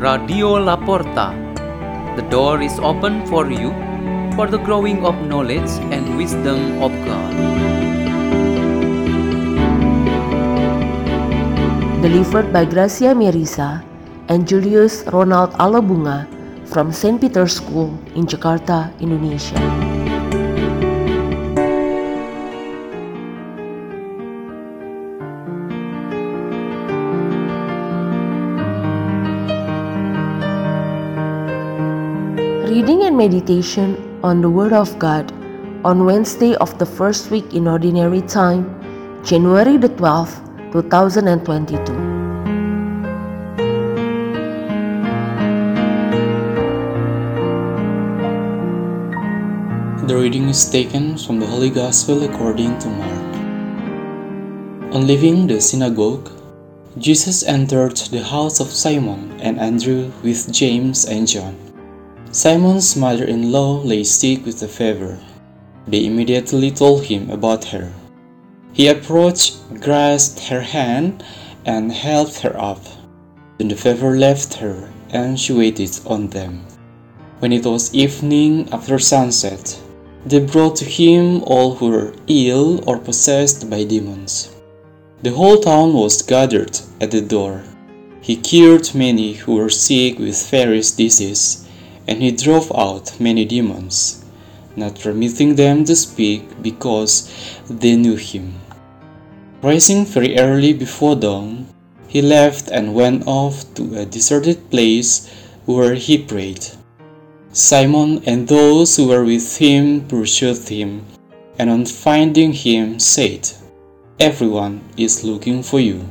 Radio Laporta. The door is open for you for the growing of knowledge and wisdom of God. Delivered by Gracia Merisa and Julius Ronald Alabunga from St. Peter's School in Jakarta, Indonesia. Meditation on the Word of God on Wednesday of the first week in Ordinary Time, January the 12th, 2022. The reading is taken from the Holy Gospel according to Mark. On leaving the synagogue, Jesus entered the house of Simon and Andrew with James and John. Simon's mother in law lay sick with a fever. They immediately told him about her. He approached, grasped her hand, and helped her up. Then the fever left her, and she waited on them. When it was evening after sunset, they brought to him all who were ill or possessed by demons. The whole town was gathered at the door. He cured many who were sick with various diseases, and he drove out many demons, not permitting them to speak because they knew him. Rising very early before dawn, he left and went off to a deserted place where he prayed. Simon and those who were with him pursued him, and on finding him said, Everyone is looking for you.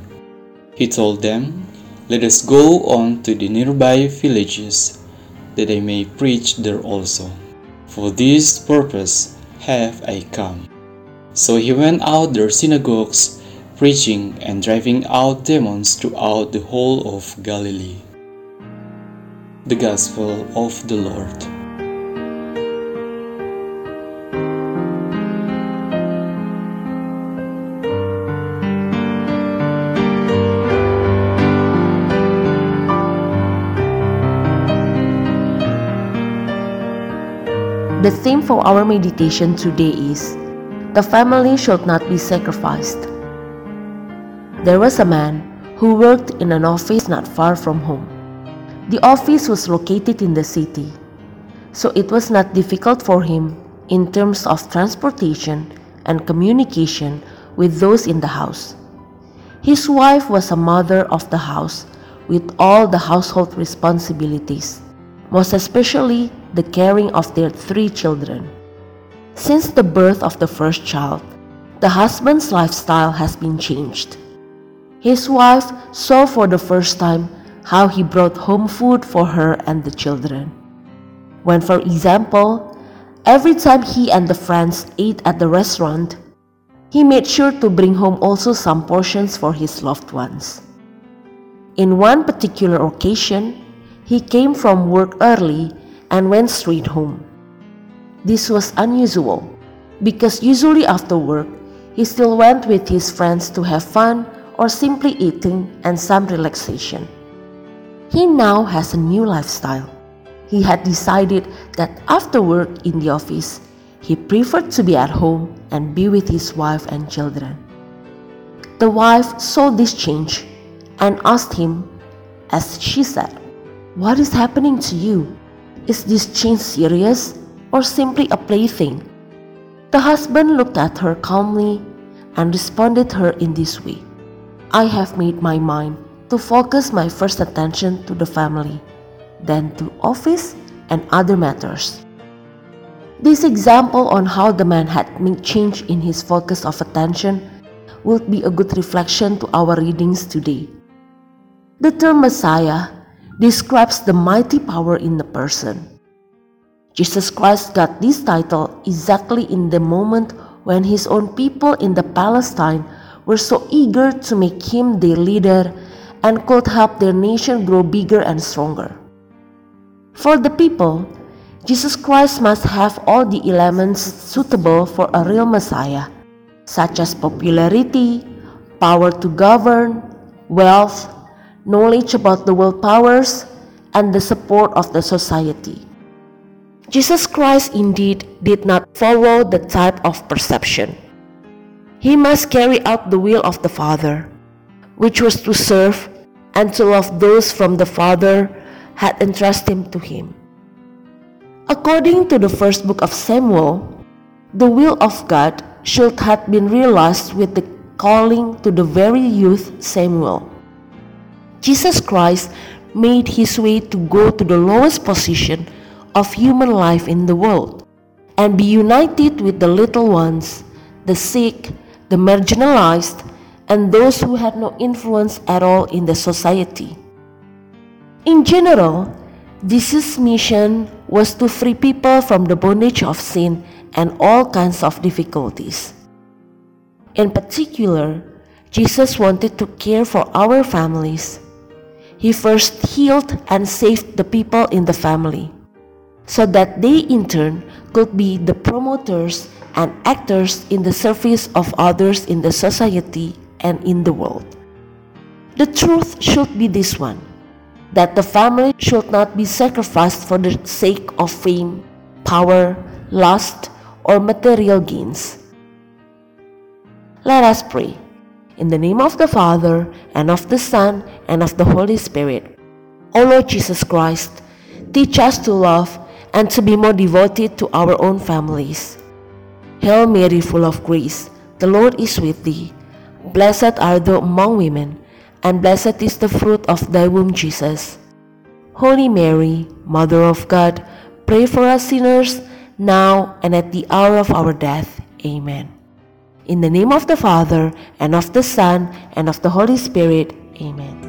He told them, Let us go on to the nearby villages, that I may preach there also. For this purpose have I come. So he went out their synagogues, preaching and driving out demons throughout the whole of Galilee. The Gospel of the Lord. The theme for our meditation today is The family should not be sacrificed. There was a man who worked in an office not far from home. The office was located in the city, so it was not difficult for him in terms of transportation and communication with those in the house. His wife was a mother of the house with all the household responsibilities, most especially the caring of their three children. Since the birth of the first child, the husband's lifestyle has been changed. His wife saw for the first time how he brought home food for her and the children. When, for example, every time he and the friends ate at the restaurant, he made sure to bring home also some portions for his loved ones. In one particular occasion, he came from work early and went straight home. This was unusual because usually after work, he still went with his friends to have fun or simply eating and some relaxation. He now has a new lifestyle. He had decided that after work in the office, he preferred to be at home and be with his wife and children. The wife saw this change and asked him, as she said, What is happening to you? Is this change serious or simply a plaything? The husband looked at her calmly and responded her in this way I have made my mind to focus my first attention to the family, then to office and other matters. This example on how the man had made change in his focus of attention would be a good reflection to our readings today. The term Messiah describes the mighty power in the person. Jesus Christ got this title exactly in the moment when his own people in the Palestine were so eager to make him their leader and could help their nation grow bigger and stronger. For the people, Jesus Christ must have all the elements suitable for a real Messiah, such as popularity, power to govern, wealth, knowledge about the world powers, and the support of the society. Jesus Christ indeed did not follow the type of perception. He must carry out the will of the Father, which was to serve and to love those from the Father had entrusted him to him. According to the first book of Samuel, the will of God should have been realized with the calling to the very youth Samuel. Jesus Christ made his way to go to the lowest position of human life in the world and be united with the little ones, the sick, the marginalized, and those who had no influence at all in the society. In general, Jesus' mission was to free people from the bondage of sin and all kinds of difficulties. In particular, Jesus wanted to care for our families. He first healed and saved the people in the family so that they in turn could be the promoters and actors in the service of others in the society and in the world. The truth should be this one that the family should not be sacrificed for the sake of fame, power, lust, or material gains. Let us pray. In the name of the Father, and of the Son, and of the Holy Spirit. O Lord Jesus Christ, teach us to love and to be more devoted to our own families. Hail Mary, full of grace, the Lord is with thee. Blessed art thou among women, and blessed is the fruit of thy womb, Jesus. Holy Mary, Mother of God, pray for us sinners, now and at the hour of our death. Amen. In the name of the Father, and of the Son, and of the Holy Spirit. Amen.